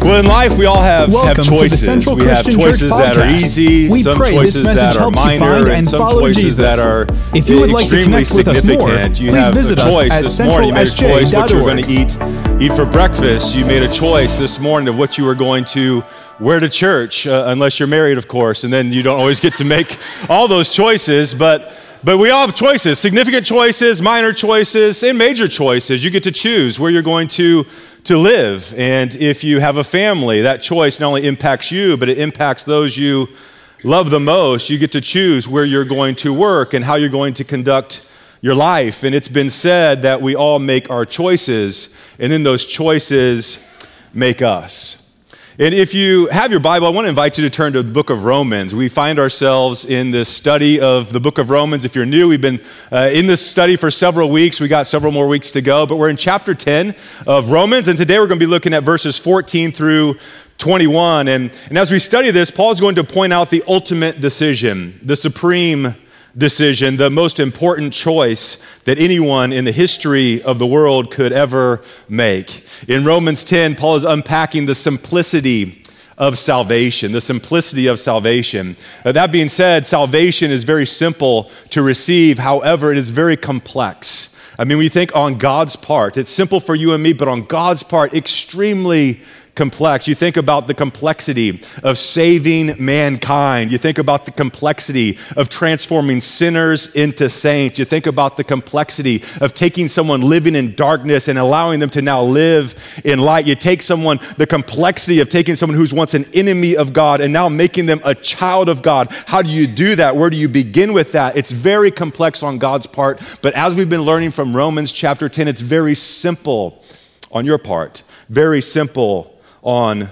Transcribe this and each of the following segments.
Well, in life, we all have, have Welcome to the. Central we have Christian choices Church that are podcast. easy, We some pray this choices message that are helps you minor, find and and some follow choices Jesus. that are If you would like to connect with us more, you please visit us at this morning. You made a choice what you were going to eat, eat for breakfast. You made a choice this morning of what you were going to wear to church, uh, unless you're married, of course, and then you don't always get to make all those choices, but. But we all have choices, significant choices, minor choices, and major choices. You get to choose where you're going to, to live. And if you have a family, that choice not only impacts you, but it impacts those you love the most. You get to choose where you're going to work and how you're going to conduct your life. And it's been said that we all make our choices, and then those choices make us. And if you have your Bible, I want to invite you to turn to the book of Romans. We find ourselves in this study of the book of Romans. If you're new, we've been uh, in this study for several weeks. We got several more weeks to go, but we're in chapter 10 of Romans, and today we're going to be looking at verses 14 through 21. And, and as we study this, Paul's going to point out the ultimate decision, the supreme decision, the most important choice that anyone in the history of the world could ever make. In Romans 10, Paul is unpacking the simplicity of salvation, the simplicity of salvation. Uh, that being said, salvation is very simple to receive, however, it is very complex. I mean, we think on God's part, it's simple for you and me, but on God's part, extremely complex. You think about the complexity of saving mankind. You think about the complexity of transforming sinners into saints. You think about the complexity of taking someone living in darkness and allowing them to now live in light. You take someone, the complexity of taking someone who's once an enemy of God and now making them a child of God. How do you do that? Where do you begin with that? It's very complex on God's part, but as we've been learning from Romans chapter 10, it's very simple on your part. Very simple on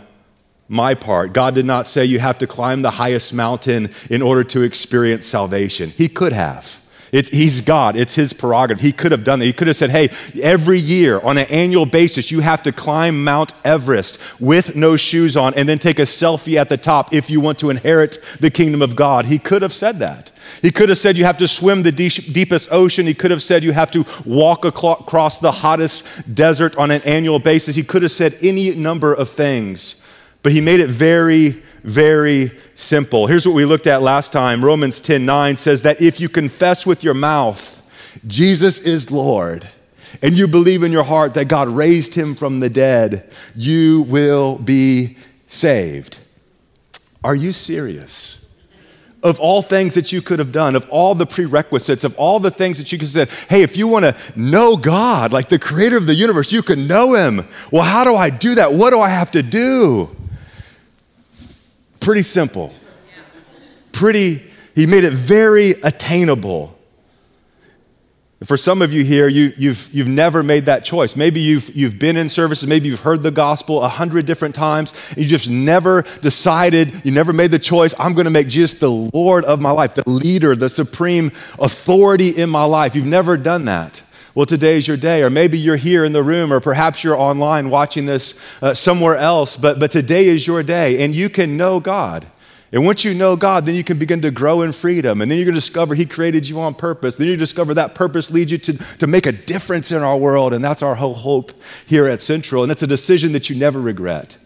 my part. God did not say you have to climb the highest mountain in order to experience salvation. He could have. It, he's God. It's his prerogative. He could have done that. He could have said, hey, every year on an annual basis, you have to climb Mount Everest with no shoes on and then take a selfie at the top if you want to inherit the kingdom of God. He could have said that. He could have said you have to swim the deep, deepest ocean. He could have said you have to walk across the hottest desert on an annual basis. He could have said any number of things, but he made it very, very simple. Here's what we looked at last time. Romans 10 9 says that if you confess with your mouth, Jesus is Lord, and you believe in your heart that God raised him from the dead, you will be saved. Are you serious? Of all things that you could have done, of all the prerequisites, of all the things that you could have said, hey, if you want to know God, like the creator of the universe, you can know him. Well, how do I do that? What do I have to do? Pretty simple. Pretty, he made it very attainable. For some of you here, you, have you've, you've never made that choice. Maybe you've, you've been in services, maybe you've heard the gospel a hundred different times, you just never decided, you never made the choice, I'm going to make Jesus the Lord of my life, the leader, the supreme authority in my life. You've never done that. Well, today's your day, or maybe you're here in the room, or perhaps you're online watching this uh, somewhere else, but, but today is your day, and you can know God. And once you know God, then you can begin to grow in freedom. And then you're going to discover He created you on purpose. Then you discover that purpose leads you to, to make a difference in our world. And that's our whole hope here at Central. And it's a decision that you never regret.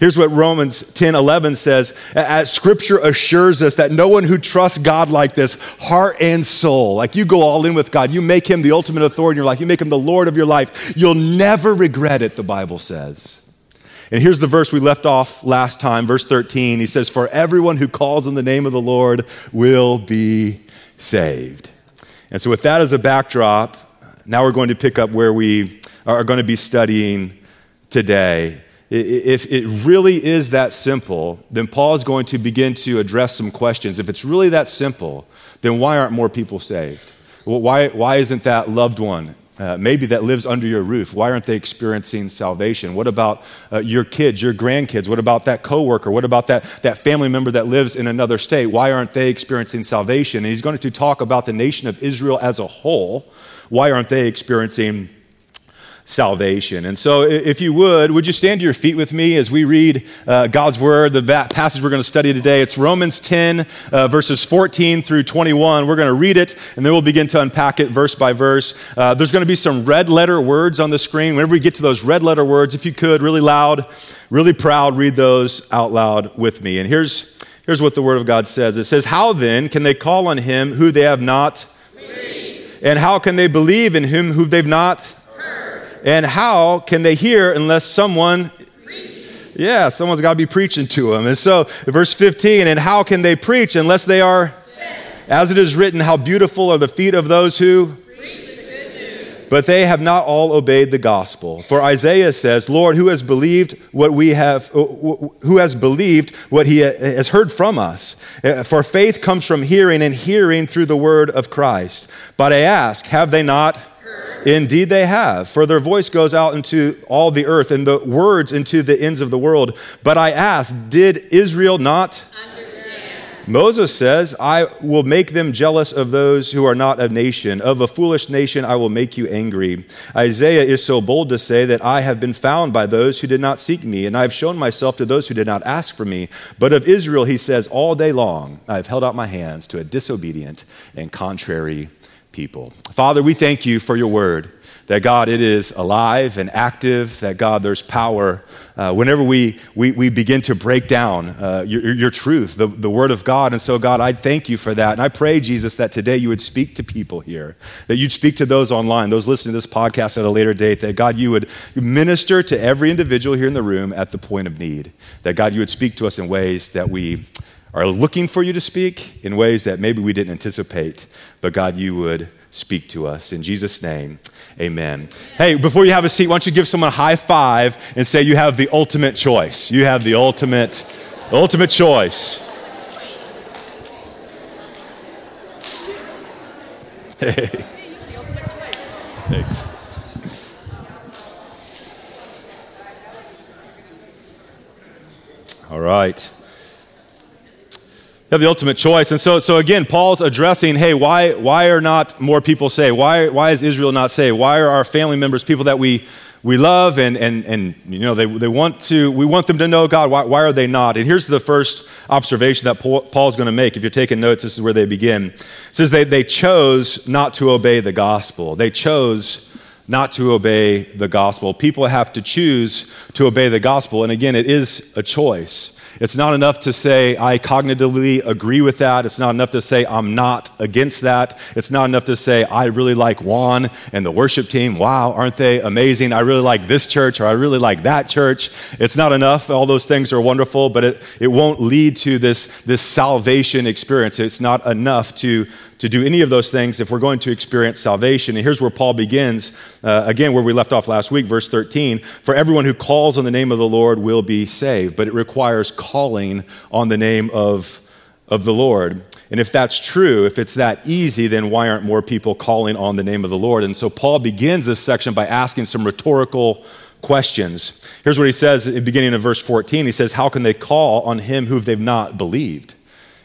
Here's what Romans 10 11 says As Scripture assures us that no one who trusts God like this, heart and soul, like you go all in with God, you make Him the ultimate authority in your life, you make Him the Lord of your life, you'll never regret it, the Bible says. And here's the verse we left off last time, verse 13. He says, For everyone who calls on the name of the Lord will be saved. And so, with that as a backdrop, now we're going to pick up where we are going to be studying today. If it really is that simple, then Paul is going to begin to address some questions. If it's really that simple, then why aren't more people saved? Why, why isn't that loved one uh, maybe that lives under your roof. Why aren't they experiencing salvation? What about uh, your kids your grandkids? What about that coworker? What about that, that family member that lives in another state? Why aren't they experiencing salvation? And he's going to talk about the nation of israel as a whole. Why aren't they experiencing salvation. And so, if you would, would you stand to your feet with me as we read uh, God's word, the passage we're going to study today? It's Romans 10, uh, verses 14 through 21. We're going to read it, and then we'll begin to unpack it verse by verse. Uh, there's going to be some red letter words on the screen. Whenever we get to those red letter words, if you could, really loud, really proud, read those out loud with me. And here's, here's what the word of God says it says, How then can they call on him who they have not? And how can they believe in him who they've not? And how can they hear unless someone yeah, someone's got to be preaching to them. And so, verse 15, and how can they preach unless they are? As it is written, how beautiful are the feet of those who? The But they have not all obeyed the gospel. For Isaiah says, Lord, who has believed what we have, uh, who has believed what he has heard from us? Uh, for faith comes from hearing, and hearing through the word of Christ. But I ask, have they not? Indeed, they have, for their voice goes out into all the earth and the words into the ends of the world. But I ask, did Israel not? Understand. Moses says, I will make them jealous of those who are not a nation. Of a foolish nation, I will make you angry. Isaiah is so bold to say that I have been found by those who did not seek me, and I have shown myself to those who did not ask for me. But of Israel, he says, all day long, I have held out my hands to a disobedient and contrary people. Father, we thank you for your word. That God, it is alive and active, that God, there's power. Uh, whenever we, we, we begin to break down uh, your, your truth, the, the Word of God. And so, God, I thank you for that. And I pray, Jesus, that today you would speak to people here, that you'd speak to those online, those listening to this podcast at a later date, that God, you would minister to every individual here in the room at the point of need. That God, you would speak to us in ways that we are looking for you to speak, in ways that maybe we didn't anticipate. But God, you would speak to us. In Jesus' name, amen. Hey, before you have a seat, why don't you give someone a high five and say you have the ultimate choice? You have the ultimate, ultimate choice. Hey. Thanks. All right have the ultimate choice. And so, so again, Paul's addressing, hey, why, why are not more people saved? Why, why is Israel not saved? Why are our family members, people that we, we love and, and, and you know, they, they want to, we want them to know God. Why, why are they not? And here's the first observation that Paul, Paul's going to make. If you're taking notes, this is where they begin. It says they, they chose not to obey the gospel. They chose not to obey the gospel. People have to choose to obey the gospel. And again, it is a choice. It's not enough to say, I cognitively agree with that. It's not enough to say, I'm not against that. It's not enough to say, I really like Juan and the worship team. Wow, aren't they amazing? I really like this church or I really like that church. It's not enough. All those things are wonderful, but it, it won't lead to this, this salvation experience. It's not enough to to do any of those things if we're going to experience salvation. And here's where Paul begins, uh, again, where we left off last week, verse 13. For everyone who calls on the name of the Lord will be saved, but it requires calling on the name of, of the Lord. And if that's true, if it's that easy, then why aren't more people calling on the name of the Lord? And so Paul begins this section by asking some rhetorical questions. Here's what he says in the beginning of verse 14. He says, How can they call on him who they've not believed?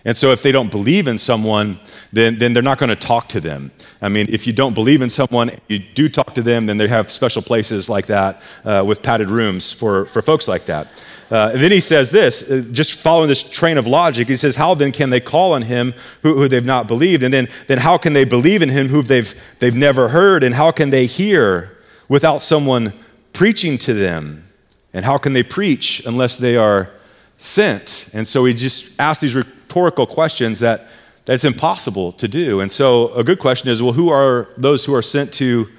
And so, if they don't believe in someone, then, then they're not going to talk to them. I mean, if you don't believe in someone, you do talk to them, then they have special places like that uh, with padded rooms for, for folks like that. Uh, and then he says this, uh, just following this train of logic, he says, How then can they call on him who, who they've not believed? And then, then how can they believe in him who they've, they've never heard? And how can they hear without someone preaching to them? And how can they preach unless they are sent? And so he just asked these rhetorical questions that that's impossible to do. And so a good question is well, who are those who are sent to,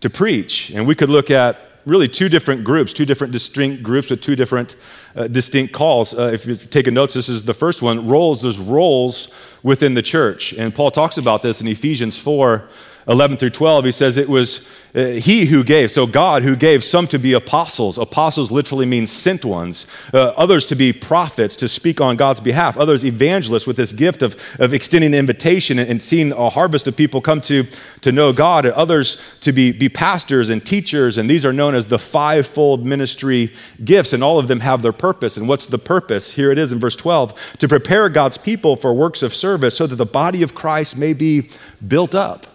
to preach? And we could look at really two different groups, two different distinct groups with two different uh, distinct calls. Uh, if you're taking notes, this is the first one roles. There's roles within the church. And Paul talks about this in Ephesians 4 11 through 12. He says it was uh, he who gave, so God who gave some to be apostles. Apostles literally means sent ones. Uh, others to be prophets to speak on God's behalf. Others evangelists with this gift of, of extending invitation and, and seeing a harvest of people come to, to know God. And others to be, be pastors and teachers. And these are known as the fivefold ministry gifts. And all of them have their purpose. And what's the purpose? Here it is in verse 12 to prepare God's people for works of service so that the body of Christ may be built up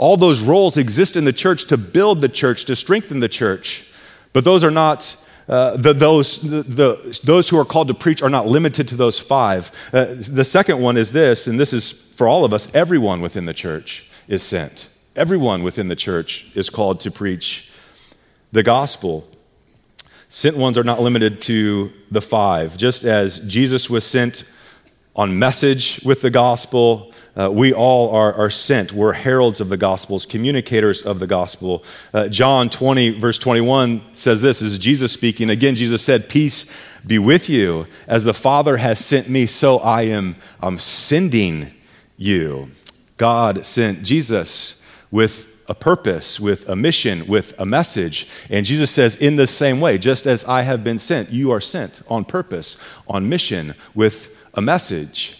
All those roles exist in the church to build the church, to strengthen the church. But those are not uh, the, those, the, the, those who are called to preach are not limited to those five. Uh, the second one is this, and this is for all of us everyone within the church is sent. Everyone within the church is called to preach the gospel. Sent ones are not limited to the five. Just as Jesus was sent on message with the gospel, uh, we all are, are, sent. We're heralds of the gospels, communicators of the gospel. Uh, John 20, verse 21 says this, this is Jesus speaking. Again, Jesus said, Peace be with you. As the Father has sent me, so I am I'm sending you. God sent Jesus with a purpose, with a mission, with a message. And Jesus says, in the same way, just as I have been sent, you are sent on purpose, on mission, with a message.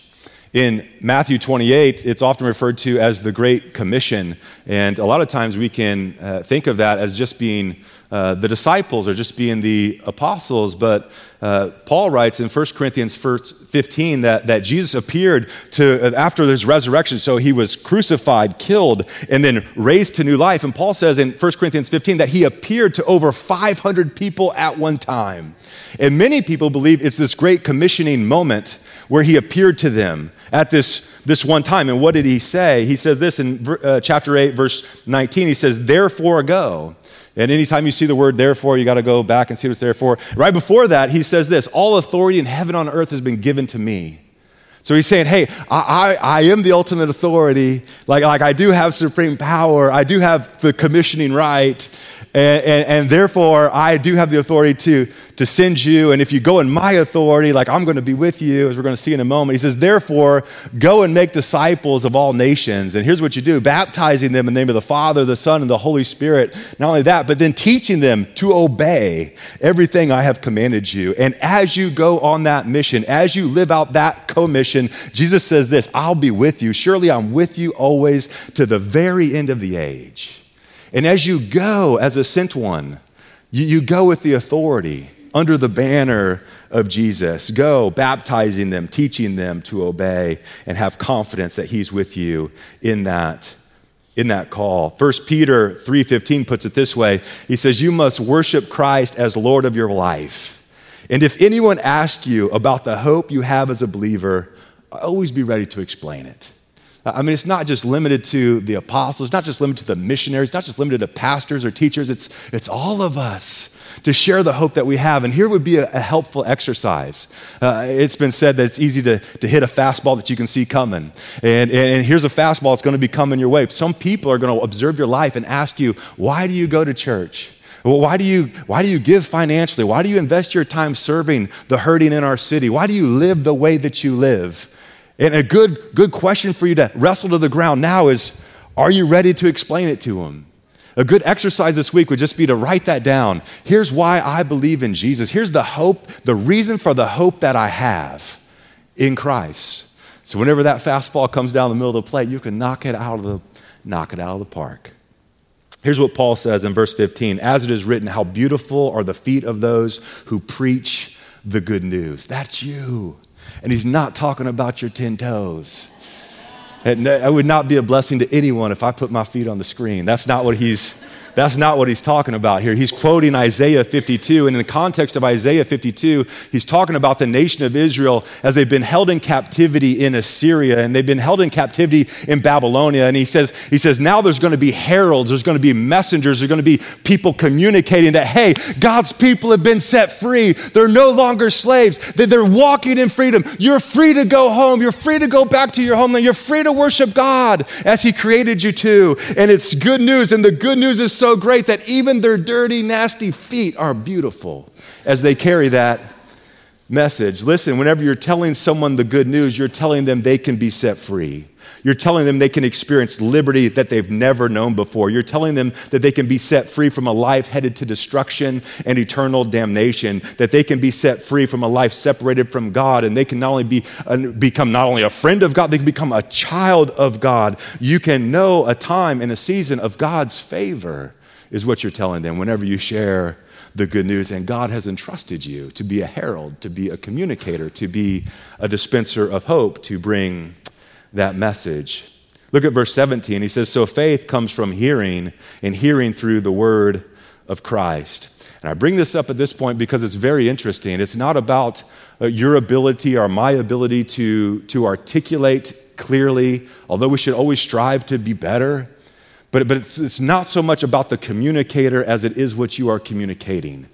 In Matthew 28, it's often referred to as the Great Commission. And a lot of times we can uh, think of that as just being uh, the disciples or just being the apostles. But uh, Paul writes in 1 Corinthians 15 that, that Jesus appeared to, uh, after his resurrection. So he was crucified, killed, and then raised to new life. And Paul says in 1 Corinthians 15 that he appeared to over 500 people at one time. And many people believe it's this great commissioning moment where he appeared to them at this, this one time. And what did he say? He says this in uh, chapter 8, verse 19. He says, Therefore go. And anytime you see the word therefore, you got to go back and see what's there for. Right before that, he says this All authority in heaven and on earth has been given to me. So he's saying, hey, I, I, I, am the ultimate authority. Like, like I do have supreme power. I do have the commissioning right. And, and, and, therefore, I do have the authority to, to send you. And if you go in my authority, like I'm going to be with you, as we're going to see in a moment. He says, therefore, go and make disciples of all nations. And here's what you do baptizing them in the name of the Father, the Son, and the Holy Spirit. Not only that, but then teaching them to obey everything I have commanded you. And as you go on that mission, as you live out that commission, Jesus says this I'll be with you. Surely I'm with you always to the very end of the age. And as you go as a sent one, you, you go with the authority under the banner of Jesus. Go baptizing them, teaching them to obey, and have confidence that He's with you in that in that call. 1 Peter 3:15 puts it this way. He says you must worship Christ as Lord of your life. And if anyone asks you about the hope you have as a believer, always be ready to explain it. I mean, it's not just limited to the apostles, it's not just limited to the missionaries, not just limited to pastors or teachers, it's, it's all of us to share the hope that we have. And here would be a, a helpful exercise. Uh, it's been said that it's easy to, to hit a fastball that you can see coming. And, and here's a fastball that's going to be coming your way. Some people are going to observe your life and ask you, why do you go to church? Well, why do, you, why do you give financially? Why do you invest your time serving the hurting in our city? Why do you live the way that you live? And a good, good question for you to wrestle to the ground now is are you ready to explain it to him? A good exercise this week would just be to write that down. Here's why I believe in Jesus. Here's the hope, the reason for the hope that I have in Christ. So whenever that fastball comes down the middle of the plate, you can knock it out of the knock it out of the park. Here's what Paul says in verse 15 As it is written, how beautiful are the feet of those who preach the good news. That's you. And he's not talking about your 10 toes. It would not be a blessing to anyone if I put my feet on the screen. That's not what he's that's not what he's talking about here. He's quoting Isaiah 52. And in the context of Isaiah 52, he's talking about the nation of Israel as they've been held in captivity in Assyria and they've been held in captivity in Babylonia. And he says, he says now there's going to be heralds, there's going to be messengers, there's going to be people communicating that, hey, God's people have been set free. They're no longer slaves. They're walking in freedom. You're free to go home. You're free to go back to your homeland. You're free to worship God as he created you to. And it's good news. And the good news is so great that even their dirty, nasty feet are beautiful as they carry that message. Listen, whenever you're telling someone the good news, you're telling them they can be set free. You're telling them they can experience liberty that they've never known before. You're telling them that they can be set free from a life headed to destruction and eternal damnation, that they can be set free from a life separated from God, and they can not only be, uh, become not only a friend of God, they can become a child of God. You can know a time and a season of God's favor is what you're telling them whenever you share the good news. And God has entrusted you to be a herald, to be a communicator, to be a dispenser of hope, to bring that message. Look at verse 17. He says, So faith comes from hearing, and hearing through the word of Christ. And I bring this up at this point because it's very interesting. It's not about uh, your ability or my ability to, to articulate clearly, although we should always strive to be better. But, but it's, it's not so much about the communicator as it is what you are communicating.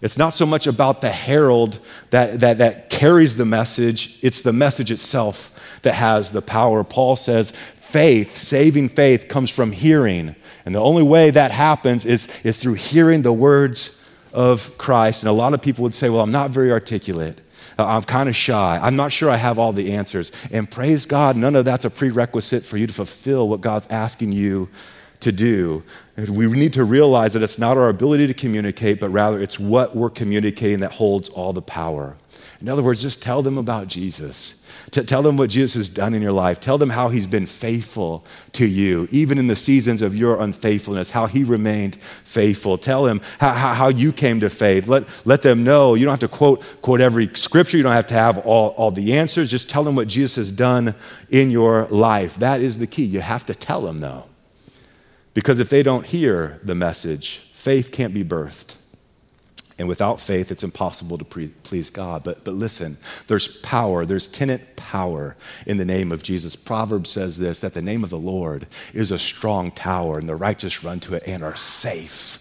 It's not so much about the herald that, that, that carries the message, it's the message itself that has the power. Paul says, faith, saving faith, comes from hearing. And the only way that happens is, is through hearing the words of Christ. And a lot of people would say, Well, I'm not very articulate. Uh, I'm kind of shy. I'm not sure I have all the answers. And praise God, none of that's a prerequisite for you to fulfill what God's asking you to do. We need to realize that it's not our ability to communicate, but rather it's what we're communicating that holds all the power. In other words, just tell them about Jesus. Tell them what Jesus has done in your life. Tell them how he's been faithful to you, even in the seasons of your unfaithfulness, how he remained faithful. Tell them how, how, how, you came to faith. Let, let them know. You don't have to quote, quote every scripture, you don't have to have all, all the answers. Just tell them what Jesus has done in your life. That is the key. You have to tell them, though. Because if they don't hear the message, faith can't be birthed. And without faith, it's impossible to pre- please God. But, but listen, there's power, there's tenant power in the name of Jesus. Proverbs says this that the name of the Lord is a strong tower, and the righteous run to it and are safe.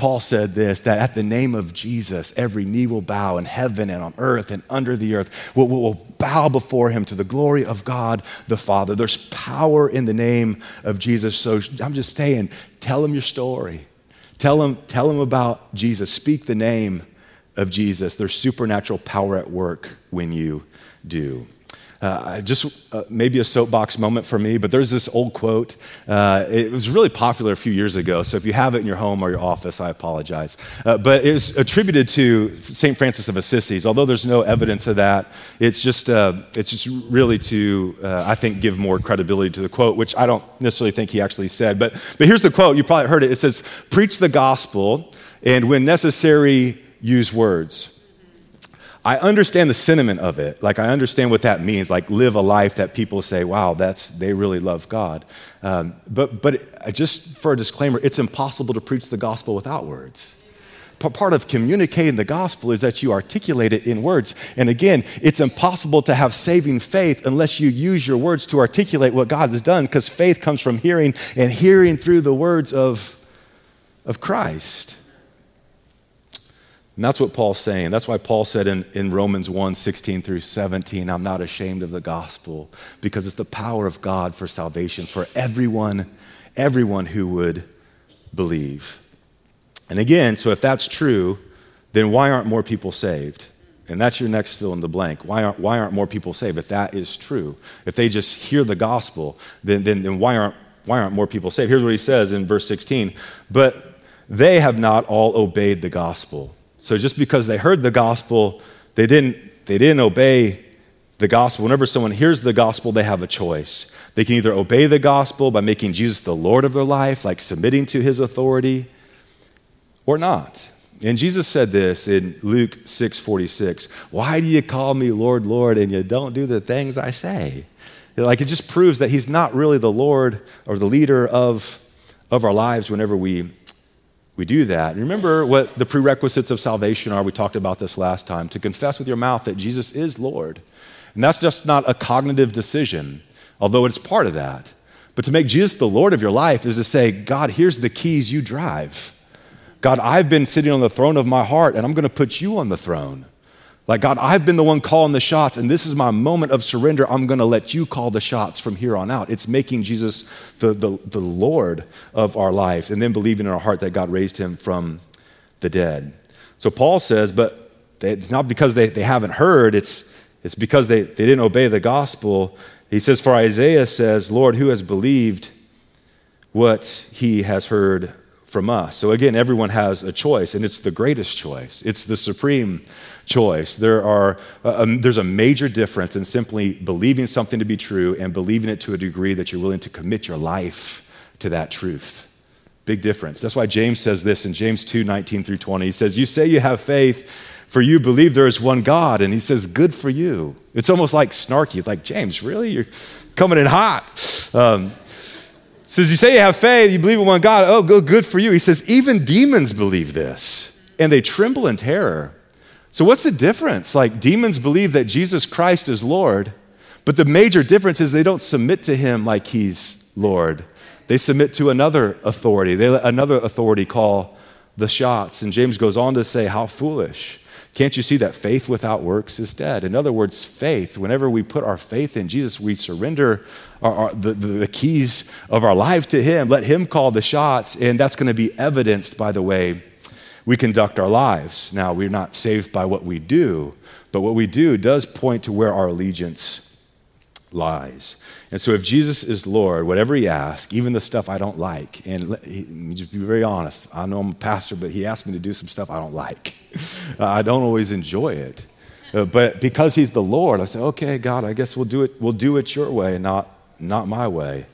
Paul said this that at the name of Jesus, every knee will bow in heaven and on earth and under the earth will, will, will bow before him to the glory of God the Father. There's power in the name of Jesus. So I'm just saying, tell him your story. Tell them, tell them about Jesus. Speak the name of Jesus. There's supernatural power at work when you do. Uh, just uh, maybe a soapbox moment for me, but there's this old quote. Uh, it was really popular a few years ago, so if you have it in your home or your office, I apologize. Uh, but it was attributed to St. Francis of Assisi. Although there's no evidence of that, it's just, uh, it's just really to, uh, I think, give more credibility to the quote, which I don't necessarily think he actually said. But, but here's the quote. You probably heard it. It says, Preach the gospel, and when necessary, use words. I understand the sentiment of it. Like, I understand what that means. Like, live a life that people say, wow, that's, they really love God. Um, but, but just for a disclaimer, it's impossible to preach the gospel without words. Part of communicating the gospel is that you articulate it in words. And again, it's impossible to have saving faith unless you use your words to articulate what God has done, because faith comes from hearing and hearing through the words of, of Christ. And that's what Paul's saying. That's why Paul said in, in Romans 1 16 through 17, I'm not ashamed of the gospel because it's the power of God for salvation for everyone, everyone who would believe. And again, so if that's true, then why aren't more people saved? And that's your next fill in the blank. Why aren't, why aren't more people saved? If that is true, if they just hear the gospel, then, then, then why, aren't, why aren't more people saved? Here's what he says in verse 16 But they have not all obeyed the gospel. So just because they heard the gospel, they didn't, they didn't obey the gospel. Whenever someone hears the gospel, they have a choice. They can either obey the gospel by making Jesus the Lord of their life, like submitting to his authority, or not. And Jesus said this in Luke 6:46. Why do you call me Lord, Lord, and you don't do the things I say? Like it just proves that he's not really the Lord or the leader of, of our lives whenever we we do that. remember what the prerequisites of salvation are. We talked about this last time to confess with your mouth that Jesus is Lord. And that's just not a cognitive decision, although it's part of that. But to make Jesus the Lord of your life is to say, God, here's the keys you drive. God, I've been sitting on the throne of my heart, and I'm going to put you on the throne. Like, God, I've been the one calling the shots, and this is my moment of surrender. I'm going to let you call the shots from here on out. It's making Jesus the, the, the Lord of our life, and then believing in our heart that God raised him from the dead. So Paul says, but it's not because they, they haven't heard, it's, it's because they, they didn't obey the gospel. He says, For Isaiah says, Lord, who has believed what he has heard from us? So again, everyone has a choice, and it's the greatest choice, it's the supreme choice. There are, uh, um, there's a major difference in simply believing something to be true and believing it to a degree that you're willing to commit your life to that truth. Big difference. That's why James says this in James 2 19 through 20. He says, You say you have faith, for you believe there is one God. And he says, Good for you. It's almost like snarky, like, James, really? You're coming in hot. Um, says, You say you have faith, you believe in one God. Oh, go good for you. He says, Even demons believe this, and they tremble in terror. So, what's the difference? Like, demons believe that Jesus Christ is Lord, but the major difference is they don't submit to him like he's Lord. They submit to another authority. They let another authority call the shots. And James goes on to say, How foolish. Can't you see that faith without works is dead? In other words, faith, whenever we put our faith in Jesus, we surrender our, our, the, the keys of our life to Him, let Him call the shots, and that's going to be evidenced by the way we conduct our lives. Now, we're not saved by what we do, but what we do does point to where our allegiance lies. And so, if Jesus is Lord, whatever He asks, even the stuff I don't like, and let me just be very honest, I know I'm a pastor, but He asked me to do some stuff I don't like. I don't always enjoy it. Uh, but because He's the Lord, I say, okay, God, I guess we'll do it, we'll do it your way, not, not my way.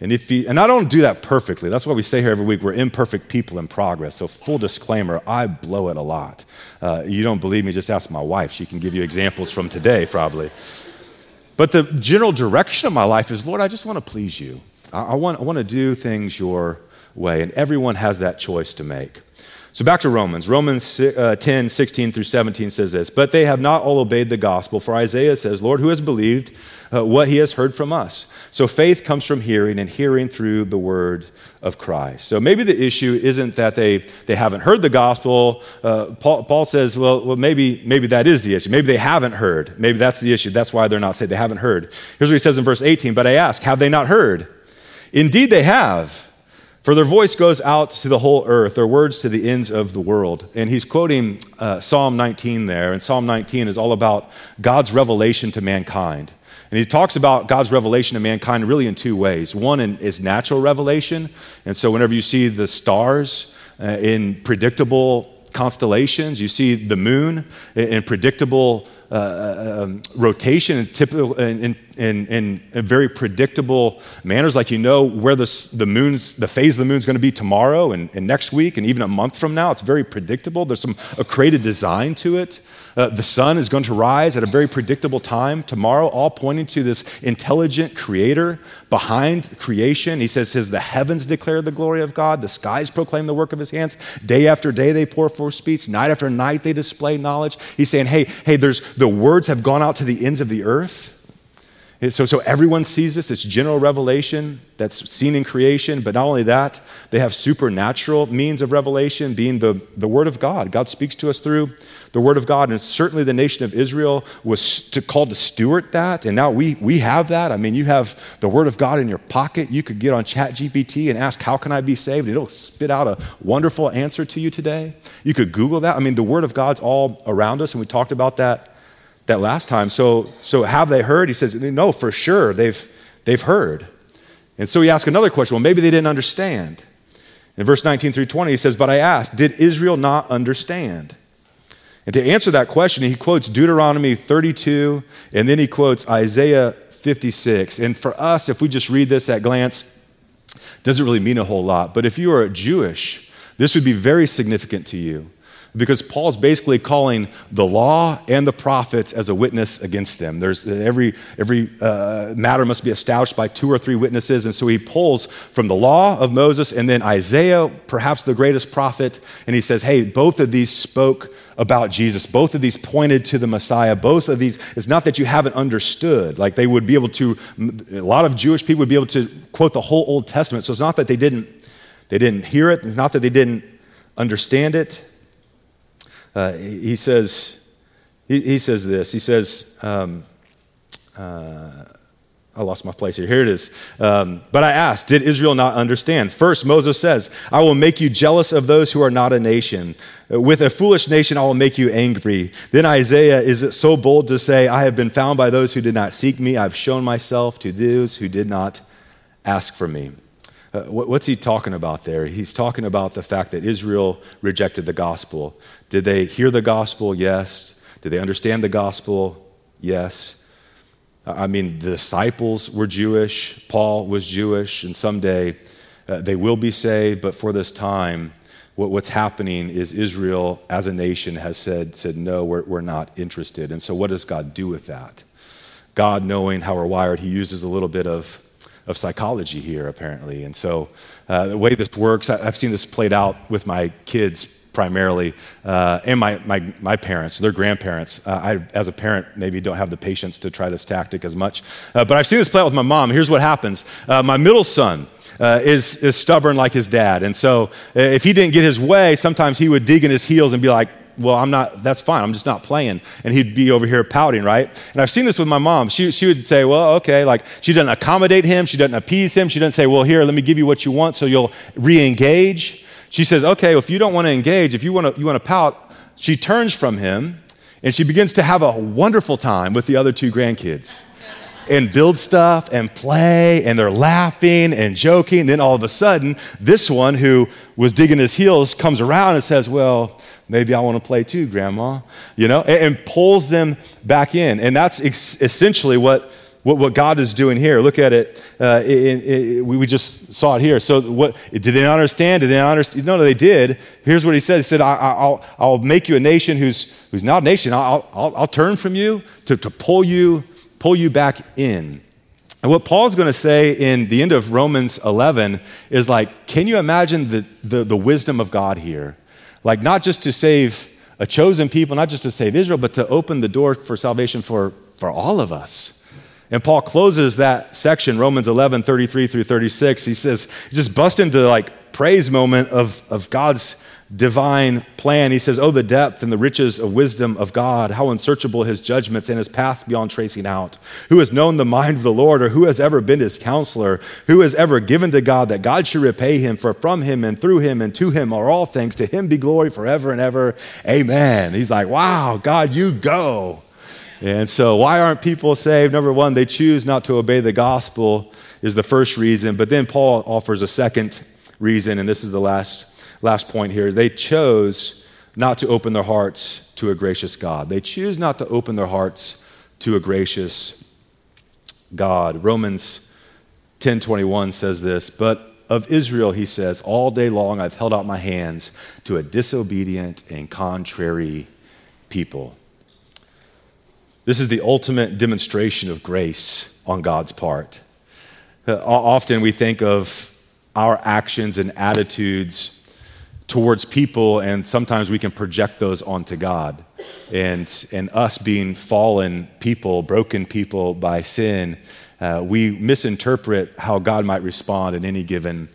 And, if he, and I don't do that perfectly. That's why we say here every week we're imperfect people in progress. So, full disclaimer, I blow it a lot. Uh, you don't believe me, just ask my wife. She can give you examples from today, probably. But the general direction of my life is Lord, I just want to please you. I, I, want, I want to do things your way. And everyone has that choice to make. So back to Romans. Romans uh, 10, 16 through 17 says this But they have not all obeyed the gospel. For Isaiah says, Lord, who has believed uh, what he has heard from us? So faith comes from hearing, and hearing through the word of Christ. So maybe the issue isn't that they, they haven't heard the gospel. Uh, Paul, Paul, says, well, well maybe, maybe that is the issue. Maybe they haven't heard. Maybe that's the issue. That's why they're not saved. They haven't heard. Here's what he says in verse 18 But I ask, have they not heard? Indeed, they have. For their voice goes out to the whole earth, their words to the ends of the world. And he's quoting uh, Psalm 19 there. And Psalm 19 is all about God's revelation to mankind. And he talks about God's revelation to mankind really in two ways. One is natural revelation. And so whenever you see the stars uh, in predictable constellations, you see the moon in predictable uh, uh, um, rotation and typical in, in, in, in, very predictable manners, like you know where the, the moon's the phase of the moon's going to be tomorrow and, and next week and even a month from now. It's very predictable. There's some a design to it. Uh, the sun is going to rise at a very predictable time tomorrow, all pointing to this intelligent creator behind creation. He says, says, The heavens declare the glory of God, the skies proclaim the work of his hands. Day after day they pour forth speech, night after night they display knowledge. He's saying, Hey, hey, there's the words have gone out to the ends of the earth. So, so everyone sees this. It's general revelation that's seen in creation. But not only that, they have supernatural means of revelation, being the, the Word of God. God speaks to us through the Word of God. And certainly the nation of Israel was to, called to steward that. And now we, we have that. I mean, you have the Word of God in your pocket. You could get on ChatGPT and ask, How can I be saved? It'll spit out a wonderful answer to you today. You could Google that. I mean, the Word of God's all around us. And we talked about that that last time. So, so have they heard? He says, no, for sure, they've, they've heard. And so he asks another question well, maybe they didn't understand. In verse 19 through 20, he says, But I asked, did Israel not understand? And to answer that question, he quotes Deuteronomy 32, and then he quotes Isaiah 56. And for us, if we just read this at glance, doesn't really mean a whole lot. But if you are a Jewish, this would be very significant to you because Paul's basically calling the law and the prophets as a witness against them. There's every every uh, matter must be established by two or three witnesses, and so he pulls from the law of Moses and then Isaiah, perhaps the greatest prophet, and he says, "Hey, both of these spoke." About Jesus. Both of these pointed to the Messiah. Both of these, it's not that you haven't understood. Like they would be able to, a lot of Jewish people would be able to quote the whole Old Testament. So it's not that they didn't, they didn't hear it. It's not that they didn't understand it uh, he says, he, he, says this. He says, um, uh, I lost my place here. Here it is. Um, but I asked, did Israel not understand? First, Moses says, I will make you jealous of those who are not a nation. With a foolish nation, I will make you angry. Then Isaiah is so bold to say, I have been found by those who did not seek me. I've shown myself to those who did not ask for me. Uh, what's he talking about there? He's talking about the fact that Israel rejected the gospel. Did they hear the gospel? Yes. Did they understand the gospel? Yes. I mean, the disciples were Jewish, Paul was Jewish, and someday uh, they will be saved, but for this time, what, what's happening is Israel as a nation has said, said no, we're, we're not interested. And so, what does God do with that? God, knowing how we're wired, he uses a little bit of of psychology here, apparently. And so, uh, the way this works, I, have seen this played out with my kids primarily, uh, and my, my, my parents, their grandparents. Uh, I, as a parent, maybe don't have the patience to try this tactic as much. Uh, but I've seen this play out with my mom. Here's what happens uh, my middle son, uh, is, is stubborn like his dad. And so uh, if he didn't get his way, sometimes he would dig in his heels and be like, well, I'm not, that's fine. I'm just not playing. And he'd be over here pouting, right? And I've seen this with my mom. She, she would say, well, okay, like she doesn't accommodate him. She doesn't appease him. She doesn't say, well, here, let me give you what you want so you'll re engage. She says, okay, well, if you don't want to engage, if you want to, you want to pout, she turns from him and she begins to have a wonderful time with the other two grandkids and build stuff and play, and they're laughing and joking. Then all of a sudden, this one who was digging his heels comes around and says, Well, maybe I want to play too, Grandma, you know, and, and pulls them back in. And that's ex- essentially what. What, what God is doing here, look at it. Uh, it, it, we, we just saw it here. So, what did they not understand? Did they not understand? No, no, they did. Here's what he said He said, I, will I'll make you a nation who's, who's not a nation. I'll, I'll, I'll turn from you to, to pull you pull you back in. And what Paul's going to say in the end of Romans 11 is like, can you imagine the, the, the, wisdom of God here? Like, not just to save a chosen people, not just to save Israel, but to open the door for salvation for, for all of us. And Paul closes that section, Romans 11, 33 through 36. He says, just bust into like praise moment of, of God's divine plan. He says, Oh, the depth and the riches of wisdom of God, how unsearchable his judgments and his path beyond tracing out. Who has known the mind of the Lord, or who has ever been his counselor? Who has ever given to God that God should repay him? For from him and through him and to him are all things. To him be glory forever and ever. Amen. He's like, Wow, God, you go. And so, why aren't people saved? Number one, they choose not to obey the gospel, is the first reason. But then Paul offers a second reason, and this is the last last point here. They chose not to open their hearts to a gracious God. They choose not to open their hearts to a gracious God. Romans 10:21 says this, but of Israel he says, all day long I've held out my hands to a disobedient and contrary people. This is the ultimate demonstration of grace on God's part. Uh, often we think of our actions and attitudes towards people, and sometimes we can project those onto God. And, and us being fallen people, broken people by sin, uh, we misinterpret how God might respond in any given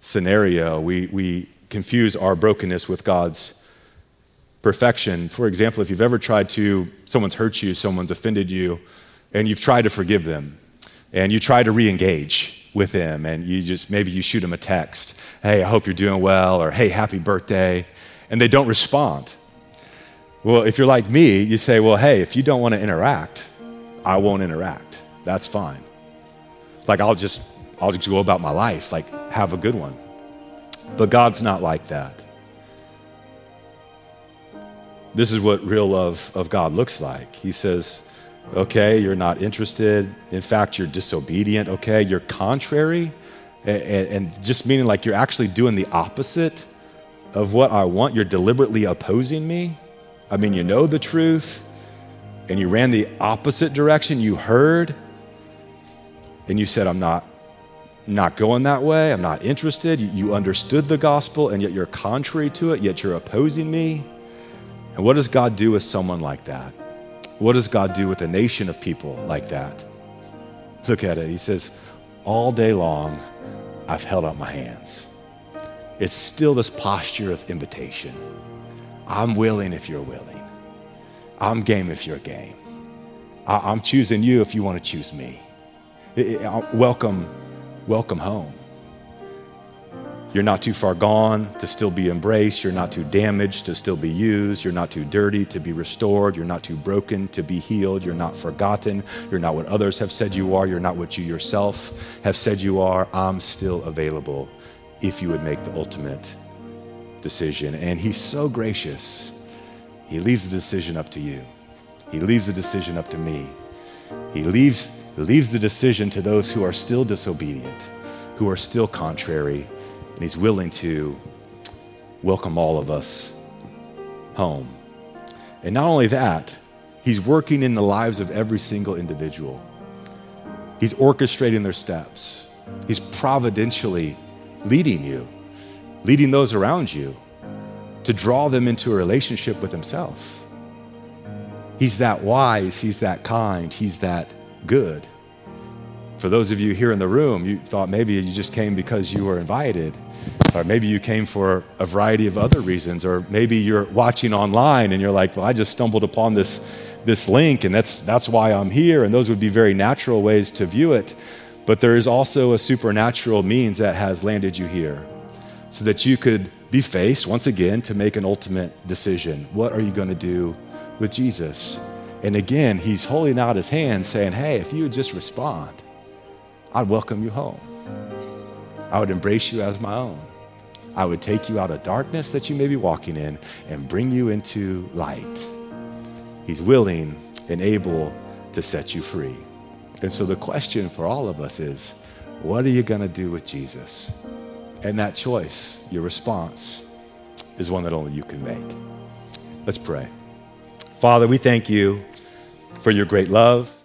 scenario. We, we confuse our brokenness with God's perfection. For example, if you've ever tried to, someone's hurt you, someone's offended you, and you've tried to forgive them, and you try to re engage with them, and you just maybe you shoot them a text hey, I hope you're doing well, or hey, happy birthday, and they don't respond. Well, if you're like me, you say, well, hey, if you don't want to interact, I won't interact. That's fine. Like I'll just I'll just go about my life, like have a good one. But God's not like that. This is what real love of God looks like. He says, okay, you're not interested. In fact, you're disobedient. Okay, you're contrary and, and just meaning like you're actually doing the opposite of what I want. You're deliberately opposing me. I mean, you know the truth, and you ran the opposite direction. You heard, and you said, I'm not, not going that way. I'm not interested. You, you understood the gospel, and yet you're contrary to it, yet you're opposing me. And what does God do with someone like that? What does God do with a nation of people like that? Look at it. He says, All day long, I've held out my hands. It's still this posture of invitation. I'm willing if you're willing. I'm game if you're game. I- am choosing you if you want to choose me. It, it, welcome, welcome home. You're not too far gone to still be embraced. You're not too damaged to still be used. You're not too dirty to be restored. You're not too broken to be healed. You're not forgotten. You're not what others have said you are. You're not what you yourself have said you are. I'm still available if you would make the ultimate decision. And He's so gracious. He leaves the decision up to you, He leaves the decision up to me. He leaves, leaves the decision to those who are still disobedient, who are still contrary and He's willing to welcome all of us home. And not only that, He's working in the lives of every single individual. He's orchestrating their steps. He's providentially leading you, leading those around you to draw them into a relationship with Himself. He's that wise, He's that kind, He's that good. For those of you here in the room, you thought maybe you just came because you were invited, or maybe you came for a variety of other reasons, or maybe you're watching online and you're like, well, I just stumbled upon this, this link and that's, that's why I'm here. And those would be very natural ways to view it. But there is also a supernatural means that has landed you here so that you could be faced once again to make an ultimate decision. What are you going to do with Jesus? And again, he's holding out his hand saying, Hey, if you would just respond, I'd welcome you home. I would embrace you as my own. I would take you out of darkness that you may be walking in and bring you into light. He's willing and able to set you free. And so the question for all of us is what are you going to do with Jesus? And that choice, your response, is one that only you can make. Let's pray. Father, we thank you for your great love.